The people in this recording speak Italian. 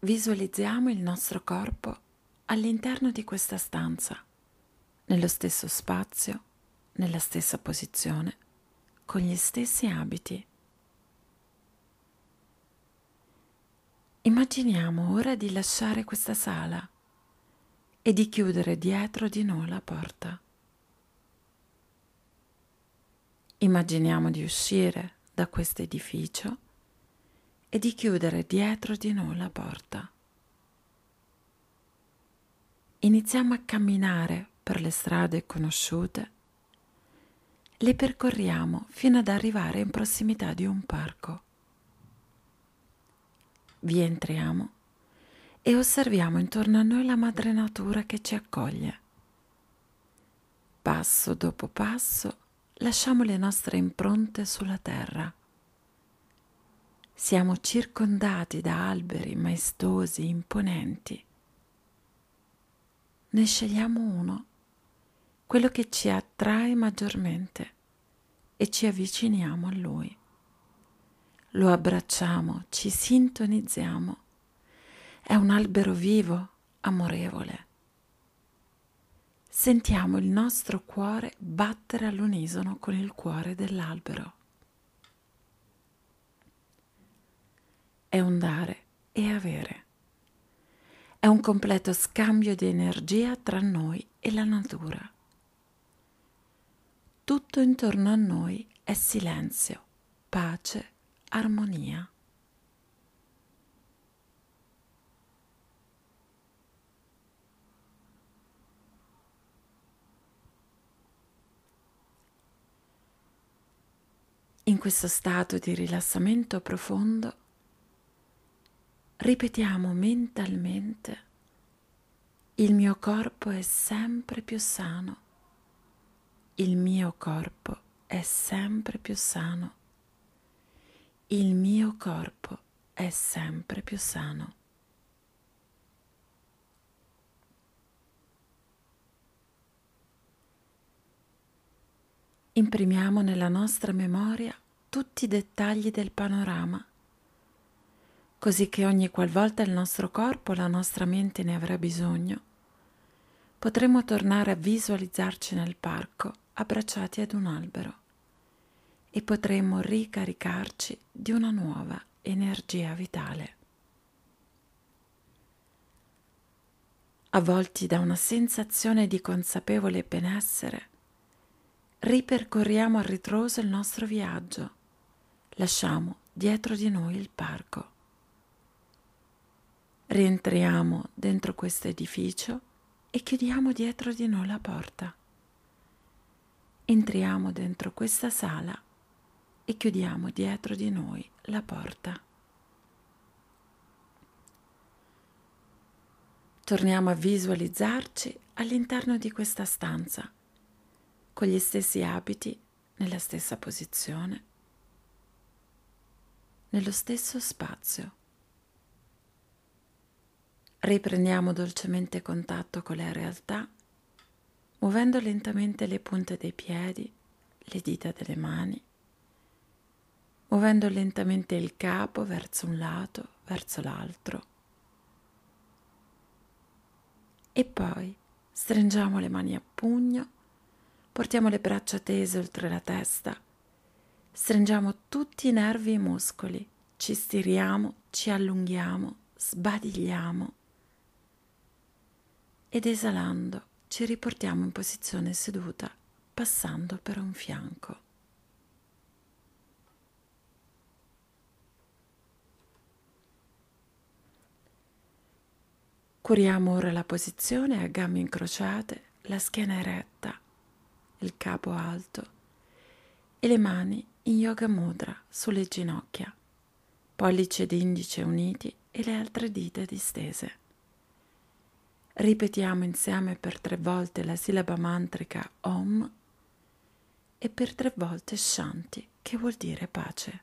visualizziamo il nostro corpo all'interno di questa stanza, nello stesso spazio, nella stessa posizione, con gli stessi abiti. Immaginiamo ora di lasciare questa sala e di chiudere dietro di noi la porta. Immaginiamo di uscire da questo edificio e di chiudere dietro di noi la porta. Iniziamo a camminare per le strade conosciute, le percorriamo fino ad arrivare in prossimità di un parco. Vi entriamo e osserviamo intorno a noi la madre natura che ci accoglie. Passo dopo passo lasciamo le nostre impronte sulla terra. Siamo circondati da alberi maestosi, imponenti. Ne scegliamo uno, quello che ci attrae maggiormente, e ci avviciniamo a lui. Lo abbracciamo, ci sintonizziamo. È un albero vivo, amorevole sentiamo il nostro cuore battere all'unisono con il cuore dell'albero. È un dare e avere. È un completo scambio di energia tra noi e la natura. Tutto intorno a noi è silenzio, pace, armonia. In questo stato di rilassamento profondo ripetiamo mentalmente. Il mio corpo è sempre più sano, il mio corpo è sempre più sano, il mio corpo è sempre più sano. Imprimiamo nella nostra memoria tutti i dettagli del panorama, così che ogni qualvolta il nostro corpo, la nostra mente ne avrà bisogno, potremo tornare a visualizzarci nel parco abbracciati ad un albero e potremo ricaricarci di una nuova energia vitale. Avvolti da una sensazione di consapevole benessere, ripercorriamo a ritroso il nostro viaggio lasciamo dietro di noi il parco. Rientriamo dentro questo edificio e chiudiamo dietro di noi la porta. Entriamo dentro questa sala e chiudiamo dietro di noi la porta. Torniamo a visualizzarci all'interno di questa stanza, con gli stessi abiti, nella stessa posizione nello stesso spazio. Riprendiamo dolcemente contatto con la realtà, muovendo lentamente le punte dei piedi, le dita delle mani, muovendo lentamente il capo verso un lato, verso l'altro. E poi stringiamo le mani a pugno, portiamo le braccia tese oltre la testa Stringiamo tutti i nervi e i muscoli, ci stiriamo, ci allunghiamo, sbadigliamo ed esalando ci riportiamo in posizione seduta passando per un fianco. Curiamo ora la posizione a gambe incrociate, la schiena eretta, il capo alto e le mani in yoga mudra sulle ginocchia, pollice ed indice uniti e le altre dita distese. Ripetiamo insieme per tre volte la sillaba mantrica Om e per tre volte Shanti, che vuol dire pace.